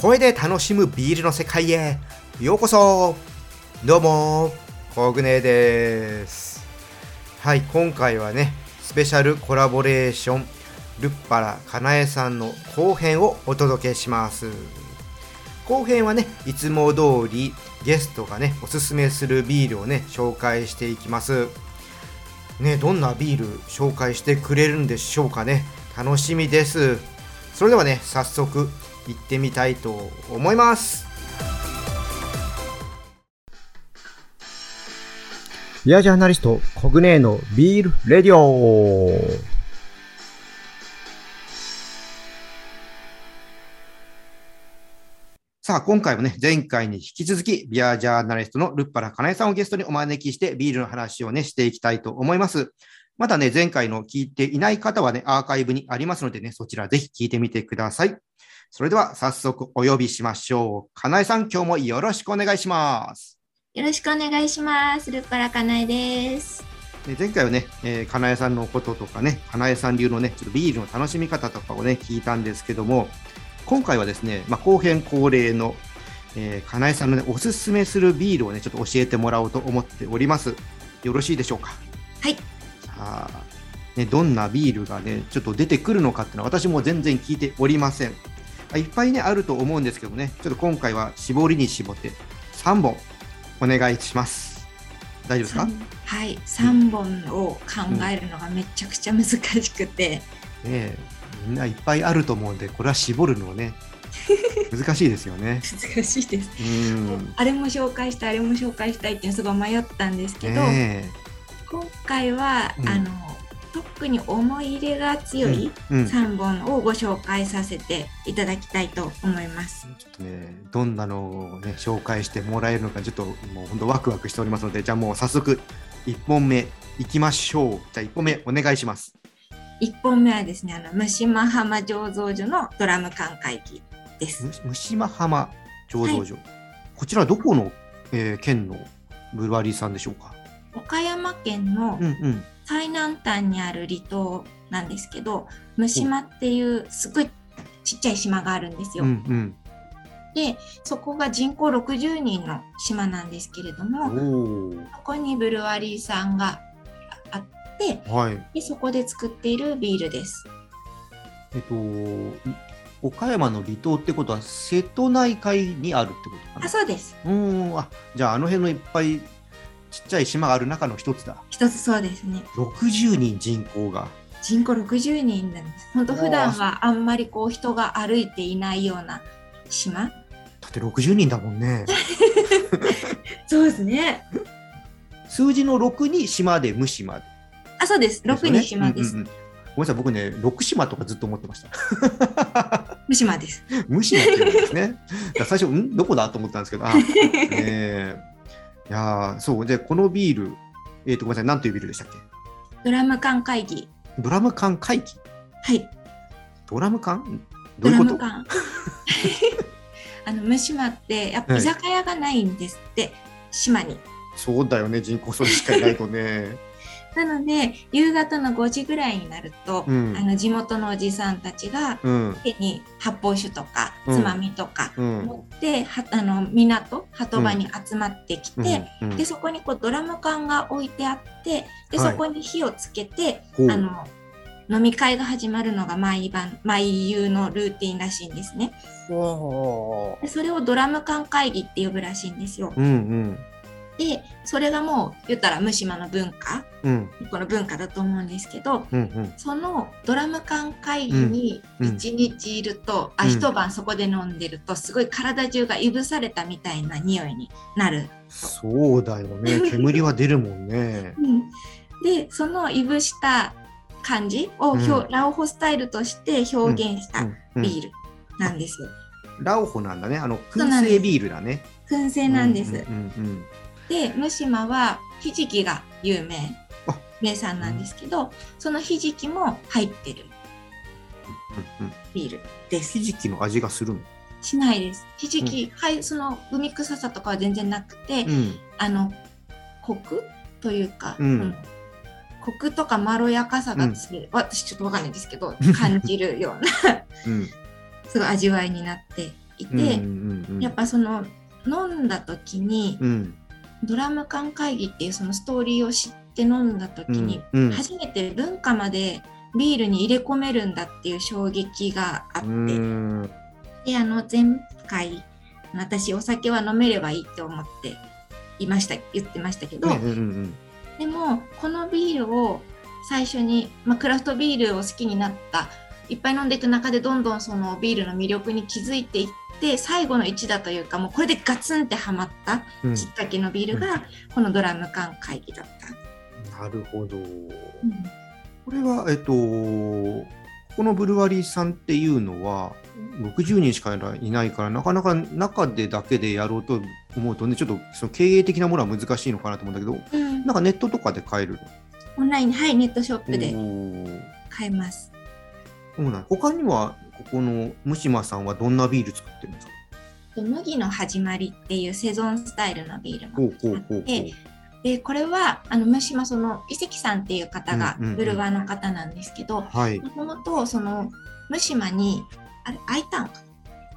声で楽しむビールの世界へ。ようこそ。どうもコグネです。はい今回はねスペシャルコラボレーションルッパラかなえさんの後編をお届けします。後編はねいつも通りゲストがねおすすめするビールをね紹介していきます。ねどんなビール紹介してくれるんでしょうかね。楽しみです。それではね早速行ってみたいと思いますビアジャーナリストコグネーのビールレディオさあ、今回もね、前回に引き続き、ビアジャーナリストのルッパラかなえさんをゲストにお招きして、ビールの話をね、していきたいと思います。まだね、前回の聞いていない方はね、アーカイブにありますのでね、そちらぜひ聞いてみてください。それでは早速お呼びしましょう。かなえさん、今日もよろしくお願いします。よろしくお願いします。ルッパラかなえです。前回はね、えー、かなえさんのこととかね、かなえさん流のね、ちょっとビールの楽しみ方とかをね、聞いたんですけども、今回はですね、まあ、後編恒例の、えー、かなえさんのね、おすすめするビールをね、ちょっと教えてもらおうと思っております。よろしいでしょうか？はい。さあ、ね、どんなビールがね、ちょっと出てくるのかっていうのは私も全然聞いておりません。いっぱいね、あると思うんですけどもね、ちょっと今回は絞りに絞って3本お願いします。大丈夫ですか？はい、3本を考えるのがめちゃくちゃ難しくて。うん、ねみんないっぱいあると思うんで、これは絞るのね、難しいですよね。難しいです。うんあれも紹介したい、あれも紹介したいってすごい迷ったんですけど、ね、今回は、うん、あの特に思い入れが強い3本をご紹介させていただきたいと思います。ちょっとね、どんなのをね、紹介してもらえるのか、ちょっともう本当ワクワクしておりますので、じゃあもう早速1本目いきましょう。じゃあ1本目お願いします。1本目はですね、あの、虫間浜醸造所のドラム缶会議です。虫間浜醸造所、はい、こちらどこの、えー、県のブルワリーさんでしょうか？岡山県の最南端にある離島なんですけど、うん、虫間っていうすごいちっちゃい島があるんですよ。うんうん、でそこが人口60人の島なんですけれどもそこにブルワリーさんがあって、はい、でそこで作っているビールです。えっと岡山の離島ってことは瀬戸内海にあるってことかな？あそうです。うん。あじゃああの辺のいっぱいちっちゃい島がある中の一つだ。一つそうですね。60人人口が。人口60人なんです。本当普段はあんまりこう人が歩いていないような島。だって60人だもんね。そうですね。数字の6に島で無島で。あそうです。6に島です、うんうんうん。ごめんなさい、僕ね、六島とかずっと思ってました。無島です。無島っていうんですね。最初、ん？どこだ？と思ったんですけど、あ、え。ー、いやそう、で、このビール、えっ、ー、と、ごめんなさい、なんというビールでしたっけ？ドラム缶会議。ドラム缶会議？はい。ドラム缶？どういうこと？あの、無島って、やっぱ居酒屋がないんですって、はい、島に。そうだよね、人口それしかいないとね。なので夕方の5時ぐらいになると、うん、あの地元のおじさんたちが手に発泡酒とか、つまみとか持って、はあの港鳩場に集まってきて、でそこにこうドラム缶が置いてあってでそこに火をつけて、はい、あの飲み会が始まるのが毎晩毎夕のルーティンらしいんですね。でそれをドラム缶会議って呼ぶらしいんですよ。うんうんでそれがもう言ったら無島の文化、うん、この文化だと思うんですけど、うんうん、そのドラム缶会議に1日いると、うん、あ一晩そこで飲んでるとすごい体中がいぶされたみたいな匂いになる。そうだよね。煙は出るもんね。うん、でそのいぶした感じを、うん、ラオホスタイルとして表現したビールなんです。よ。ラオホなんだね。あの燻製ビールだね。燻製なんです。うんうんうんで無島はひじきが有名。名産なんですけどそのひじきも入ってる。ビールです。ひじきの味がするの？しないです。ひじき、うん、はい、その海臭さとかは全然なくて、うん、あのコク？というか、うん、コクとかまろやかさがつる、私ちょっとわかんないですけど 感じるような すごい味わいになっていて、うんうんうん、やっぱその飲んだ時に、うん、ドラム缶会議っていうそのストーリーを知って飲んだ時に、うんうん、初めて文化までビールに入れ込めるんだっていう衝撃があってであの前回私お酒は飲めればいいって思っていました言ってましたけど、うんうんうん、でもこのビールを最初に、まあ、クラフトビールを好きになったいっぱい飲んでいく中でどんどんそのビールの魅力に気づいていって最後の1打というかもうこれでガツンってはまったきっかけのビールがこのドラム缶会議だった。なるほど、うん、これはえっとこのブルワリーさんっていうのは60人しかいないからなかなか中でだけでやろうと思うとねちょっとその経営的なものは難しいのかなと思うんだけど、うん、なんかネットとかで買えるオンラインはいネットショップで買えます。そうなん他にはここのムシマさんはどんなビール作ってるんですか？麦の始まりっていうセゾンスタイルのビールがあってでこれはあのムシマその伊関さんっていう方がブルワーの方なんですけどもともとそのムシマにあれ開いたんか。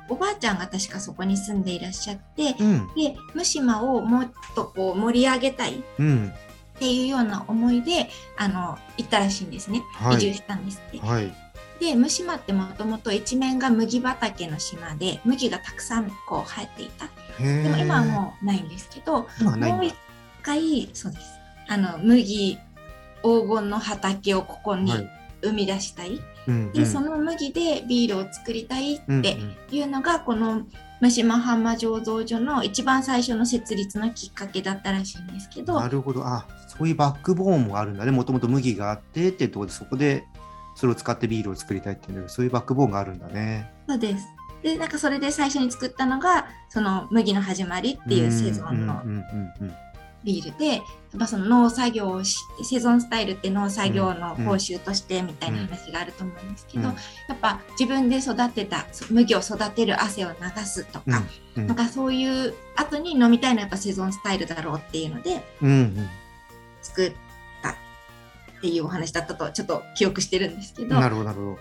おばあちゃんが確かそこに住んでいらっしゃって、うん、でムシマをもっとこう盛り上げたいっていうような思いであの行ったらしいんですね、はい、移住したんですって。はいでムシマってもともと一面が麦畑の島で麦がたくさんこう生えていた。でも今はもうないんですけどもう一回そうです。あの麦黄金の畑をここに生み出したい、でその麦でビールを作りたいっていうのが、この三島浜醸造所の一番最初の設立のきっかけだったらしいんですけど。なるほど。あそういうバックボーンもあるんだね。もともと麦があってってところでそこでそれを使ってビールを作りたいっていうそういうバックボーンがあるんだね。そうです。でなんかそれで最初に作ったのがその麦の始まりっていうセゾンのビールでやっぱその農作業をしてセゾンスタイルって農作業の報酬としてみたいな話があると思うんですけど、うん、やっぱ自分で育てた麦を育てる汗を流すとか、うん、なんかそういう後に飲みたいのはやっぱセゾンスタイルだろうっていうので、作ったっていうお話だったとちょっと記憶してるんですけど。なるほどなるほど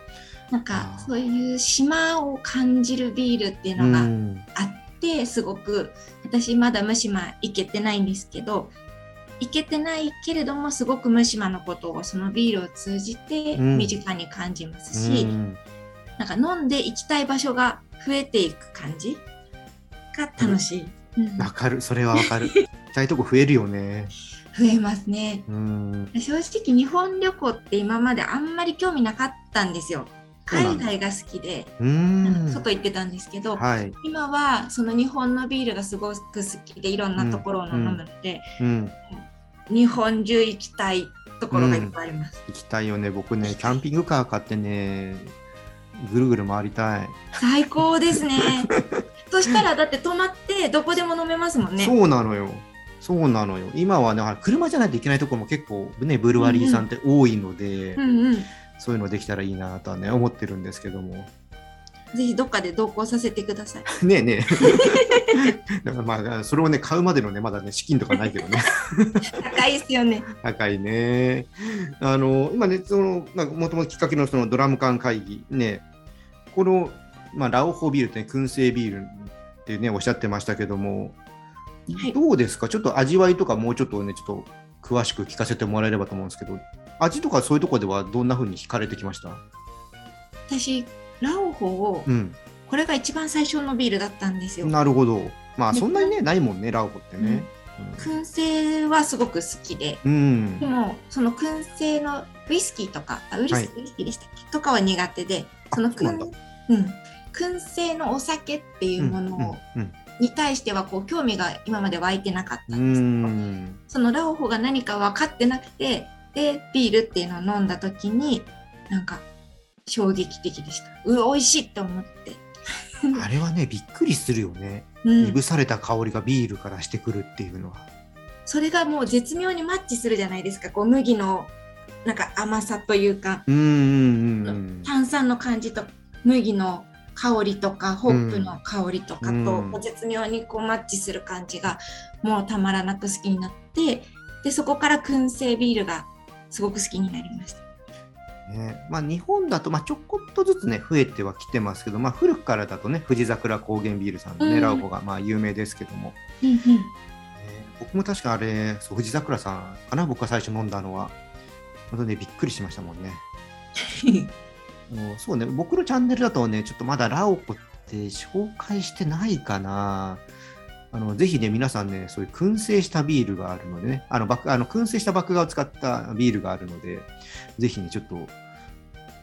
なんかそういう島を感じるビールっていうのがあって、すごく私まだムシマ行けてないんですけど行けてないけれどもすごくムシマのことをそのビールを通じて身近に感じますし、うん、なんか飲んで行きたい場所が増えていく感じが楽しい。わ、うん、かるそれはわかる。行きたいとこ増えるよね。増えますね。正直日本旅行って今まであんまり興味なかったんですよ。海外が好きで外行ってたんですけど、はい、今はその日本のビールがすごく好きでいろんなところを飲むので、うんうんうん、日本中行きたいところがいっぱいあります。行きたいよね僕ねキャンピングカー買ってねぐるぐる回りたい。最高ですね。そしたらだって泊まってどこでも飲めますもんね。そうなのよ。そうなのよ。今はね、車じゃないといけないところも結構ね、ブルワリーさんって多いので、うんうん、そういうのできたらいいなとはね思ってるんですけども。ぜひどっかで同行させてください。ねえねえ。だからまあそれをね買うまでのねまだね資金とかないけどね。高いですよね。高いね。あの今ねそのなんかもともときっかけのそのドラム缶会議ねこのまあラオホビールって、ね、燻製ビールってねおっしゃってましたけども、はい、どうですか？ちょっと味わいとかもうちょっとねちょっと詳しく聞かせてもらえればと思うんですけど味とかそういうところではどんなふうに惹かれてきました？私ラオホを、うん、これが一番最初のビールだったんですよ。なるほど。まあそんなにねないもんねラオホってね。うん、燻製はすごく好きで、うん、でもその燻製のウイスキーとかあウイス,、はい、ウイスキーでしたっけ？とかは苦手でその燻うん、燻製のお酒っていうものを、に対してはこう興味が今まで湧いてなかったんですけどそのラオホが何か分かってなくてでビールっていうのを飲んだ時になんか衝撃的でした。う美味しいって思って。あれはねびっくりするよね、うん、いぶされた香りがビールからしてくるっていうのは。それがもう絶妙にマッチするじゃないですか。こう麦のなんか甘さというか。炭酸の感じと麦の香りとかホップの香りとかと絶妙にこうマッチする感じがもうたまらなく好きになってでそこから燻製ビールがすごく好きになりました。ね。まあ、日本だと、まあ、ちょこっとずつね増えてはきてますけど、まあ、古くからだとね富士桜高原ビールさんのね、うん、ラウボがまあ有名ですけども、うんうん、僕も確かあれそう富士桜さんかな？僕が最初飲んだのは。本当にびっくりしましたもんね。そうね僕のチャンネルだとねちょっとまだラオコって紹介してないかな。あのぜひね、皆さんね、そういう燻製したビールがあるのでね、あのあの燻製した麦芽を使ったビールがあるので、ぜひね、ちょっと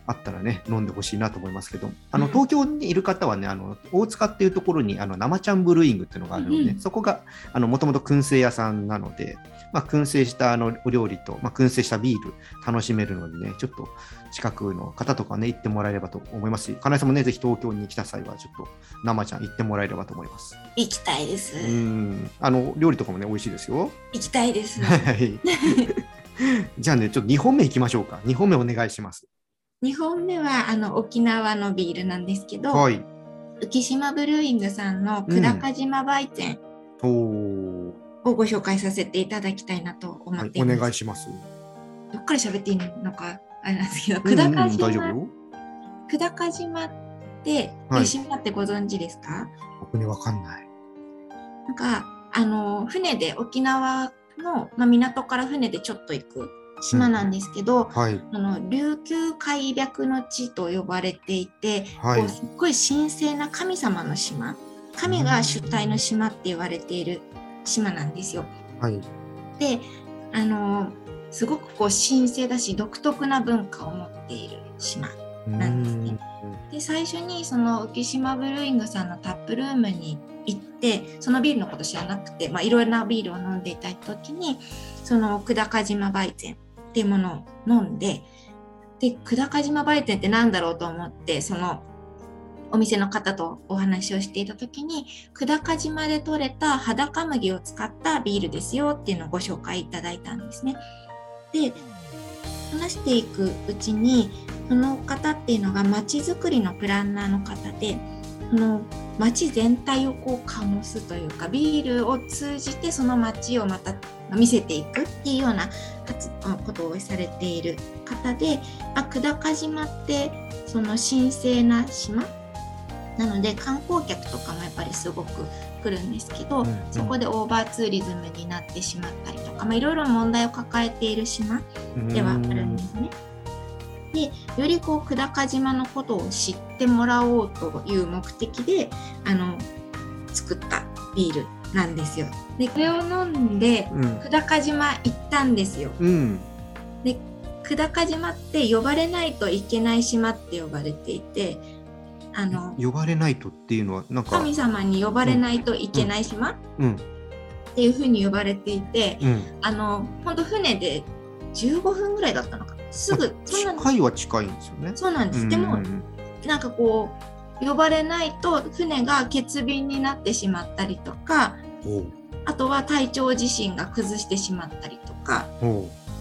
あったらね、飲んでほしいなと思いますけど、あの東京にいる方はね、あの大塚っていうところにあの生ちゃんブルーイングっていうのがあるので、うん、そこがもともと燻製屋さんなので、まあ、燻製したあのお料理と、まあ、燻製したビール楽しめるのでね、ちょっと近くの方とかね、行ってもらえればと思いますし、金井さんもね、ぜひ東京に来た際は、ちょっと生ちゃん行ってもらえればと思います。行きたいです。うん、あの料理とかもね、美味しいですよ。行きたいです。はい。じゃあね、ちょっと2本目行きましょうか。2本目お願いします。2本目はあの沖縄のビールなんですけど、はい、浮島ブルーイングさんの久高島売店をご紹介させていただきたいなと思っています。はい、お願いします。どっから喋っていいのかあれなんですけど、久高島、久高島って島ってご存知ですか、はい、僕にわかんない。なんかあの船で沖縄の、まあ、港から船でちょっと行く島なんですけど、うんはい、あの琉球海白の地と呼ばれていて、はい、こうすっごい神聖な神様の島。神が主体の島って言われている島なんですよ。はい、であのすごくこう神聖だし独特な文化を持っている島なんですね。で最初にその浮島ブルーイングさんのタップルームに行ってそのビールのこと知らなくて、まあ、いろいろなビールを飲んでいた時にその久高島売店っていうものを飲んでで久高島売店って何だろうと思ってそのお店の方とお話をしていた時に久高島で採れた裸麦を使ったビールですよっていうのをご紹介いただいたんですね。で話していくうちにその方っていうのがまちづくりのプランナーの方でその街全体をこう醸すというかビールを通じてその街をまた見せていくっていうようなことをされている方で、あ、久高島ってその神聖な島？なので観光客とかもやっぱりすごく来るんですけど、うんうん、そこでオーバーツーリズムになってしまったりとか、まあ、いろいろ問題を抱えている島ではあるんですね。でよりこう久高島のことを知ってもらおうという目的であの作ったビールなんですよ。でこれを飲んで、うん、久高島行ったんですよ。うん、で久高島って呼ばれないといけない島って呼ばれていてあの呼ばれないとっていうのはなんか神様に呼ばれないといけない島、うん、っていうふうに呼ばれていて、うん、あの本当船で15分ぐらいだったのかすぐ近いは近いんですよね。そうなんです、でもなんかこう呼ばれないと船が欠便になってしまったりとかあとは体調自身が崩してしまったりとか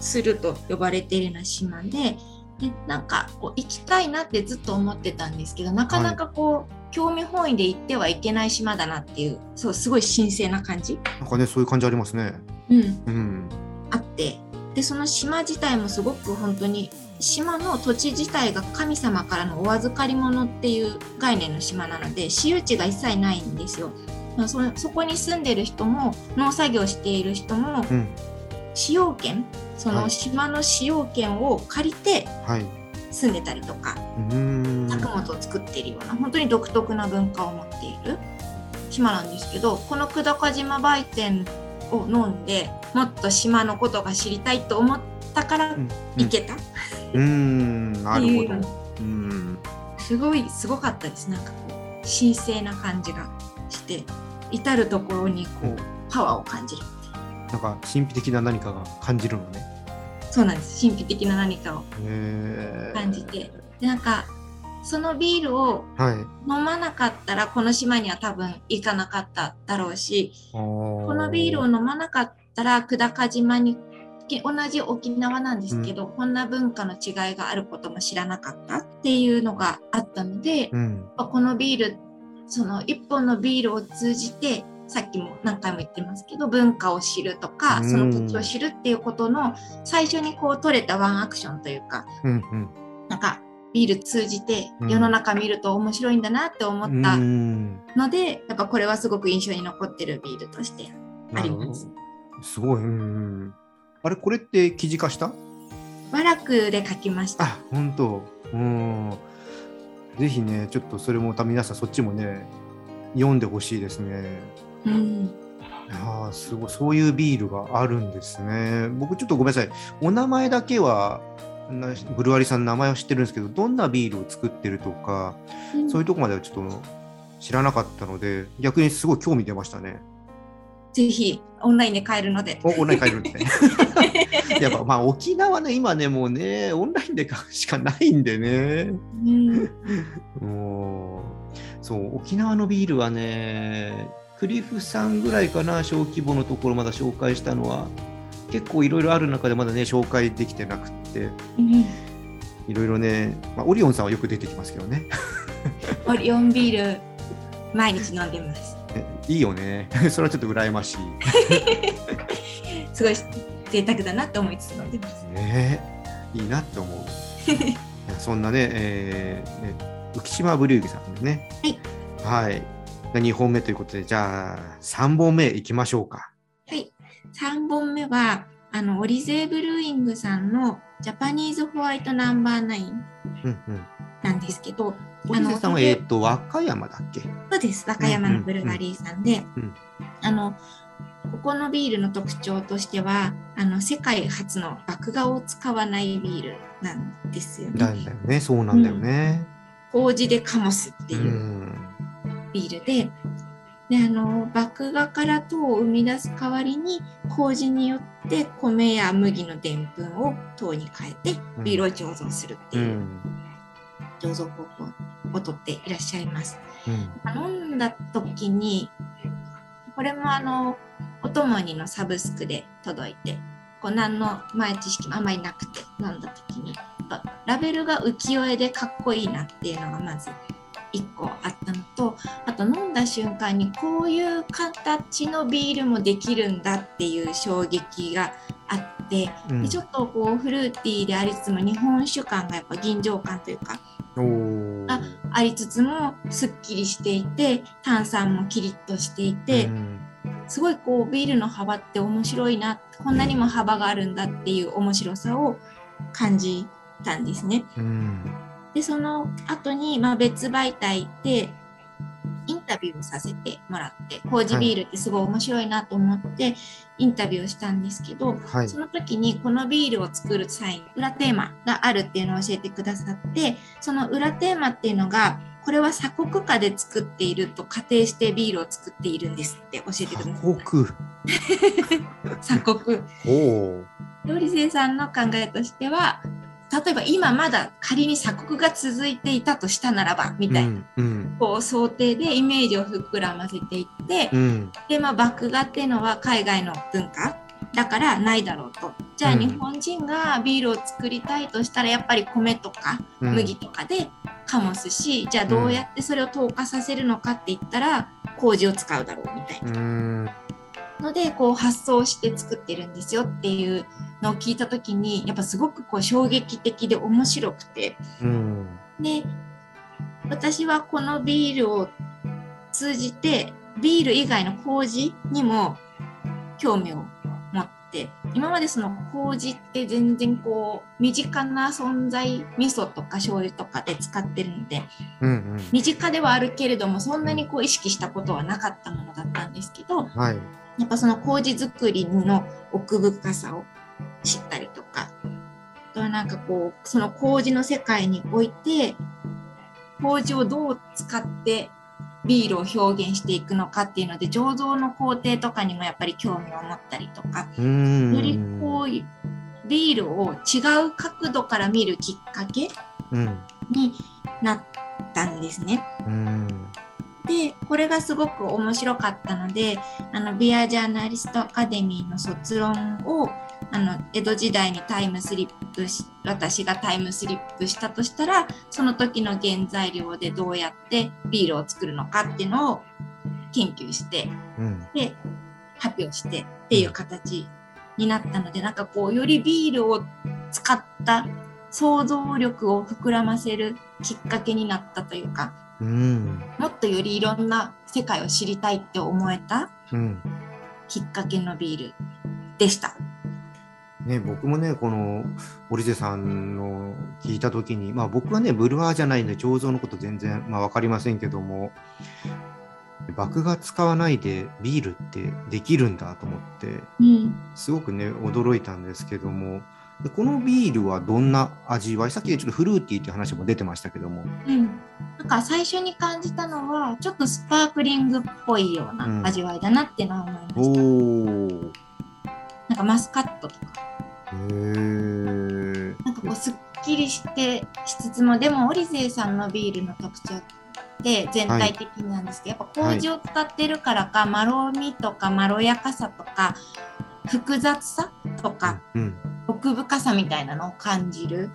すると呼ばれているような島ででなんかこう行きたいなってずっと思ってたんですけどなかなかこう、はい、興味本位で行ってはいけない島だなっていうそうすごい神聖な感じ。なんかねそういう感じありますね。うん、うん、あって。でその島自体もすごく本当に島の土地自体が神様からのお預かり物っていう概念の島なので私有地が一切ないんですよ。そそこに住んでる人も農作業している人も、うん、使用権その島の使用権を借りて住んでたりとか、はい、作物を作っているような本当に独特な文化を持っている島なんですけどこの久高島売店を飲んでもっと島のことが知りたいと思ったから行けた、うん、うんなるほど。う。ん。すごいすごかったです。なんかこう神聖な感じがして至る所にこうパワーを感じる。なんか神秘的な何かが感じるのね。そうなんです。神秘的な何かを感じて。でなんかそのビールを飲まなかったらこの島には多分行かなかっただろうし、このビールを飲まなかったら久高島に同じ沖縄なんですけど、うん、こんな文化の違いがあることも知らなかったっていうのがあったので、うん、このビールその1本のビールを通じてさっきも何回も言ってますけど文化を知るとかその土地を知るっていうことの最初にこう取れたワンアクションというか、うんうん、なんかビール通じて世の中見ると面白いんだなって思ったので、やっぱこれはすごく印象に残ってるビールとしてあります。すごい。うんあれこれって記事化した？バラクで書きました。あ、本当。うん。ぜひね、ちょっとそれも皆さんそっちもね、読んでほしいですね。うん。ああ、すごい、そういうビールがあるんですね。僕ちょっとごめんなさい。お名前だけは、ブルワリさんの名前は知ってるんですけど、どんなビールを作ってるとか、うん、そういうとこまではちょっと知らなかったので、逆にすごい興味出ましたね。ぜひオンラインで買えるので。オンライン買えるんでね。やっぱまあ沖縄ね、今ね、もうね、オンラインで買うしかないんでね。うん、もうそう、沖縄のビールはね、クリフさんぐらいかな、小規模のところまだ紹介したのは。結構いろいろある中でまだね、紹介できてなくて。いろいろね、まあ、オリオンさんはよく出てきますけどね。オリオンビール、毎日飲んでます。いいよね。それはちょっと羨ましい。すごい贅沢だなって思いつつ飲んでます。ねいいなって思う。そんなね、えー、ね浮島ブリューギさんね。はい。はい。2本目ということで、じゃあ3本目いきましょうか。はい。3本目は、あの、オリゼーブルーイングさんのジャパニーズホワイトナンバーナインなんですけど、あのさんは、えっ、ー、と、和歌山だっけ？そうです。和歌山のブルガリーさんで、あの、ここのビールの特徴としては、あの世界初の麦芽を使わないビールなんですよね。なんだよね、そうなんだよね。うん、麹でカモスっていうビールで、であの麦芽から糖を生み出す代わりに麹によって米や麦のでんぷんを糖に変えてビールを醸造するっていう醸造方法をとっていらっしゃいます。うん、飲んだ時にこれもあのお供にのサブスクで届いてこう何の前知識もあまりなくて飲んだ時にラベルが浮世絵でかっこいいなっていうのがまず1個あったのとあと飲んだ瞬間にこういう形のビールもできるんだっていう衝撃があって、うん、でちょっとこうフルーティーでありつつも日本酒感がやっぱ吟醸感というかがありつつもすっきりしていて炭酸もキリッとしていて、うん、すごいこうビールの幅って面白いなこんなにも幅があるんだっていう面白さを感じたんですね。うんでその後にまあ別媒体でインタビューをさせてもらってコージビールってすごい面白いなと思ってインタビューをしたんですけど、はい、その時にこのビールを作る際に裏テーマがあるっていうのを教えてくださってその裏テーマっていうのがこれは鎖国下で作っていると仮定してビールを作っているんですって教えてください。鎖国 鎖国。料理生産の考えとしては例えば今まだ仮に鎖国が続いていたとしたならばみたいな、うんうん、こう想定でイメージを膨らませていって、うん、でまあ麦芽っていうのは海外の文化。だからないだろうと。じゃあ日本人がビールを作りたいとしたらやっぱり米とか麦とかで醸すし、じゃあどうやってそれを透過させるのかって言ったら麹を使うだろうみたいな。のでこう発想して作ってるんですよっていうのを聞いた時にやっぱすごくこう衝撃的で面白くて、うん、で私はこのビールを通じてビール以外の麹にも興味を持って。今までその麹って全然こう身近な存在味噌とか醤油とかで使ってるので、うんうん、身近ではあるけれどもそんなにこう意識したことはなかったものだったんですけど、はい、やっぱその麹作りの奥深さを知ったりとか。あとはなんかこうその麹の世界において麹をどう使ってビールを表現していくのかっていうので醸造の工程とかにもやっぱり興味を持ったりとか。よりこうビールを違う角度から見るきっかけになったんですね。うん。でこれがすごく面白かったのであのビアジャーナリストアカデミーの卒論をあの江戸時代にタイムスリップし私がタイムスリップしたとしたらその時の原材料でどうやってビールを作るのかっていうのを研究して、うん、で発表してっていう形になったのでなんかこうよりビールを使った想像力を膨らませるきっかけになったというか、うん、もっとよりいろんな世界を知りたいって思えたきっかけのビールでした。ね、僕もね、この織瀬さんの聞いたときに、まあ、僕はね、ブルワーじゃないんで、醸造のこと全然、まあ、分かりませんけども、麦芽使わないでビールってできるんだと思って、うん、すごくね、驚いたんですけども、でこのビールはどんな味わい？さっきちょっとフルーティーっていう話も出てましたけども。うん、なんか最初に感じたのは、ちょっとスパークリングっぽいような味わいだなっていうのは思いました。うん、なんかマスカットとか。なんかこうすっきりしてしつつもでもオリゼイさんのビールの特徴って全体的になんですけど、はい、やっぱ麹を使ってるからか、まろみとかまろやかさとか複雑さとか、うん、奥深さみたいなのを感じる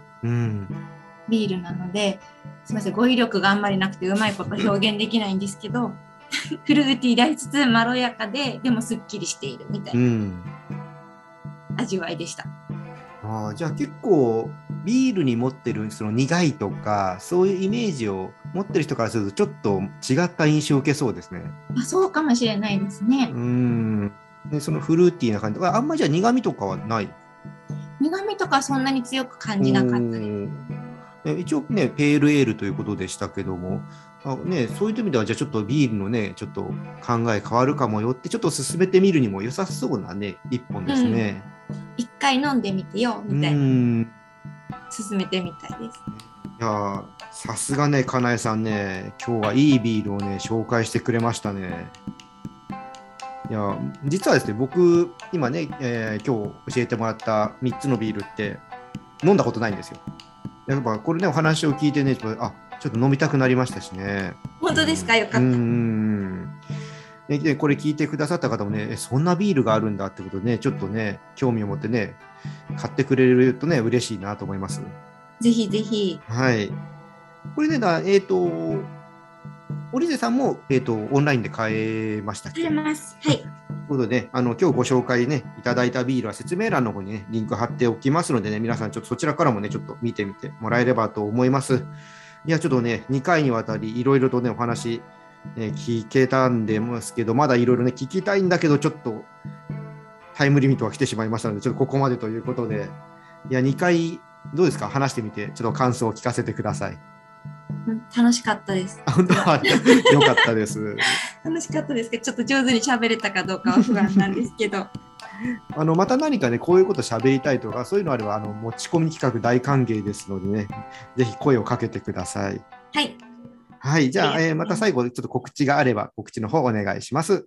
ビールなので、すみません語彙力があんまりなくてうまいこと表現できないんですけど フルーティーでありつつまろやかででもすっきりしているみたいな味わいでした。あじゃあ結構ビールに持ってるその苦いとかそういうイメージを持ってる人からするとちょっと違った印象を受けそうですね。あそうかもしれないですね。うんでそのフルーティーな感じあんまりじゃあ苦味とかはない？苦味とかそんなに強く感じなかったり。一応ねペールエールということでしたけどもあね、そういう意味では、じゃあちょっとビールのね、ちょっと考え変わるかもよって、ちょっと進めてみるにも良さそうなね、一本ですね。一、うん、回飲んでみてよ、みたいな。進めてみたいです。いやさすがね、かなえさんね、今日はいいビールをね、紹介してくれましたね。いや実はですね、僕、今ね、えー、今日教えてもらった3つのビールって飲んだことないんですよ。やっぱこれね、お話を聞いてね、あちょっと飲みたくなりましたしね。本当ですか、よかった。うんでこれ聞いてくださった方もね、そんなビールがあるんだってことでね、ちょっとね、興味を持ってね、買ってくれるとね、嬉しいなと思います。ぜひぜひ。はい。これね、だえっ、ー、と、織瀬さんも、えーと、オンラインで買えました買えます。はい。ということで、あの今日ご紹介ね、いただいたビールは説明欄の方にね、リンク貼っておきますのでね、皆さんちょっとそちらからもね、ちょっと見てみてもらえればと思います。いや、ちょっとね、2回にわたりいろいろとね、お話、ね、聞けたんでますけど、まだいろいろね、聞きたいんだけど、ちょっとタイムリミットが来てしまいましたので、ちょっとここまでということで、いや、2回、どうですか？話してみて、ちょっと感想を聞かせてください。楽しかったです。本当？は よかったです。楽しかったですけど、ちょっと上手に喋れたかどうかは不安なんですけど。あのまた何かね、こういうこと喋りたいとか、そういうのあればあの持ち込み企画大歓迎ですのでね、ぜひ声をかけてください。はい。はい、じゃあ、えー、また最後、ちょっと告知があれば、告知の方お願いします。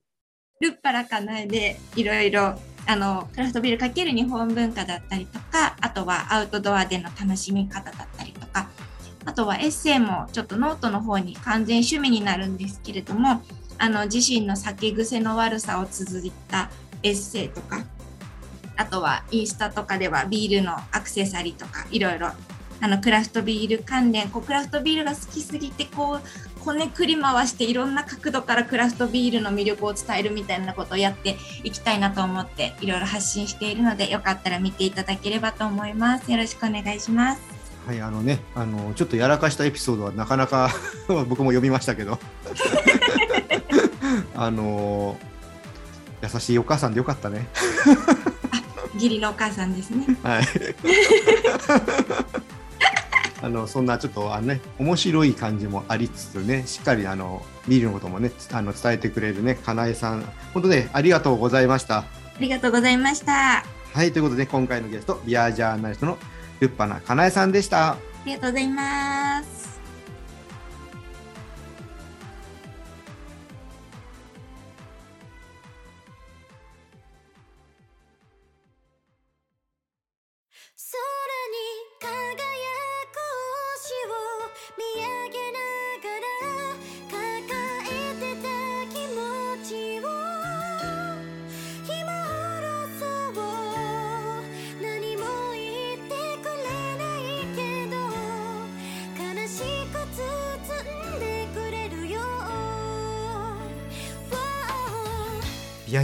ルッぱらかなえでいろいろあのクラフトビールかける日本文化だったりとかあとはアウトドアでの楽しみ方だったりとかあとはエッセイもちょっとノートの方に完全趣味になるんですけれどもあの自身の酒癖の悪さを綴ったエッセイとかあとはインスタとかではビールのアクセサリーとかいろいろあのクラフトビール関連こうクラフトビールが好きすぎてこうこねくり回していろんな角度からクラフトビールの魅力を伝えるみたいなことをやっていきたいなと思っていろいろ発信しているのでよかったら見ていただければと思いますよろしくお願いしますはいあのねあのちょっとやらかしたエピソードはなかなか僕も読みましたけどあの優しいお母さんでよかったね。義理のお母さんですね。はい。あのそんなちょっとあのね面白い感じもありつつねしっかりあのビールのこともねあの伝えてくれるねかなえさん本当ねありがとうございました。ありがとうございました。はいということで今回のゲストビアジャーナリストのルッパナかなえさんでした。ありがとうございます。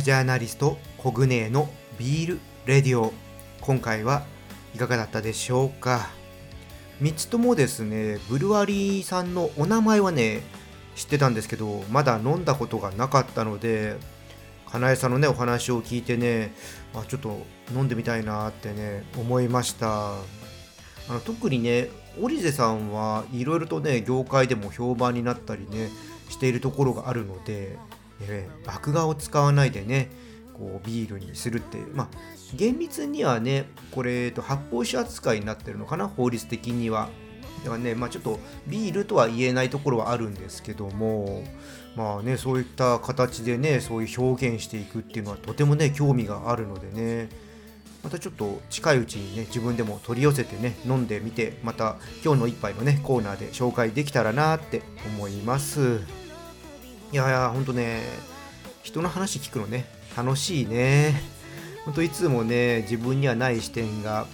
ジャーナリストコグネのビールレディオ。今回はいかがだったでしょうか？3つともですねブルワリーさんのお名前はね知ってたんですけどまだ飲んだことがなかったのでかなえさんのねお話を聞いてねあちょっと飲んでみたいなってね思いました。あの特にねオリゼさんはいろいろとね業界でも評判になったりねしているところがあるので、え麦芽を使わないでねこうビールにするってまあ厳密にはねこれ、えっと、発泡酒扱いになってるのかな法律的には。だからねまあちょっとビールとは言えないところはあるんですけどもまあねそういった形でねそういう表現していくっていうのはとてもね興味があるのでね。またちょっと近いうちにね自分でも取り寄せてね飲んでみてまた今日の一杯のねコーナーで紹介できたらなって思います。いやいやほんとね人の話聞くのね楽しいね。ほんといつもね自分にはない視点が、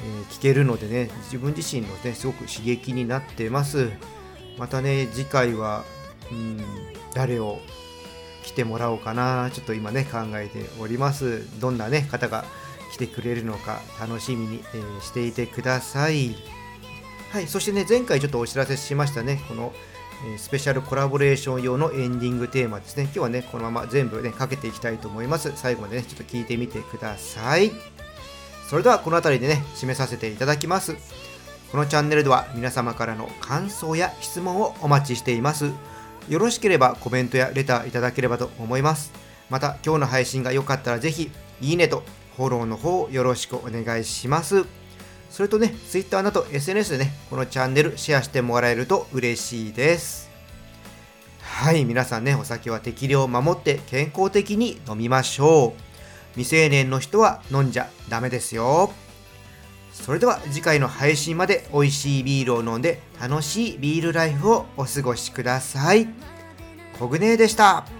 えー、聞けるのでね自分自身のねすごく刺激になってます。またね次回はうん誰を来てもらおうかなちょっと今ね考えております。どんなね方が来てくれるのか楽しみに、えー、していてください。はい、そしてね、前回ちょっとお知らせしましたね、この、スペシャルコラボレーション用のエンディングテーマですね。今日はね、このまま全部ね、かけていきたいと思います。最後までね、ちょっと聞いてみてください。それではこの辺りでね、締めさせていただきます。このチャンネルでは皆様からの感想や質問をお待ちしています。よろしければコメントやレターいただければと思います。また今日の配信が良かったらぜひいいねとフォローの方よろしくお願いします。それとね、Twitter など SNS でね、このチャンネルシェアしてもらえると嬉しいです。はい、皆さんね、お酒は適量を守って健康的に飲みましょう。未成年の人は飲んじゃダメですよ。それでは次回の配信まで美味しいビールを飲んで楽しいビールライフをお過ごしください。コグネーでした。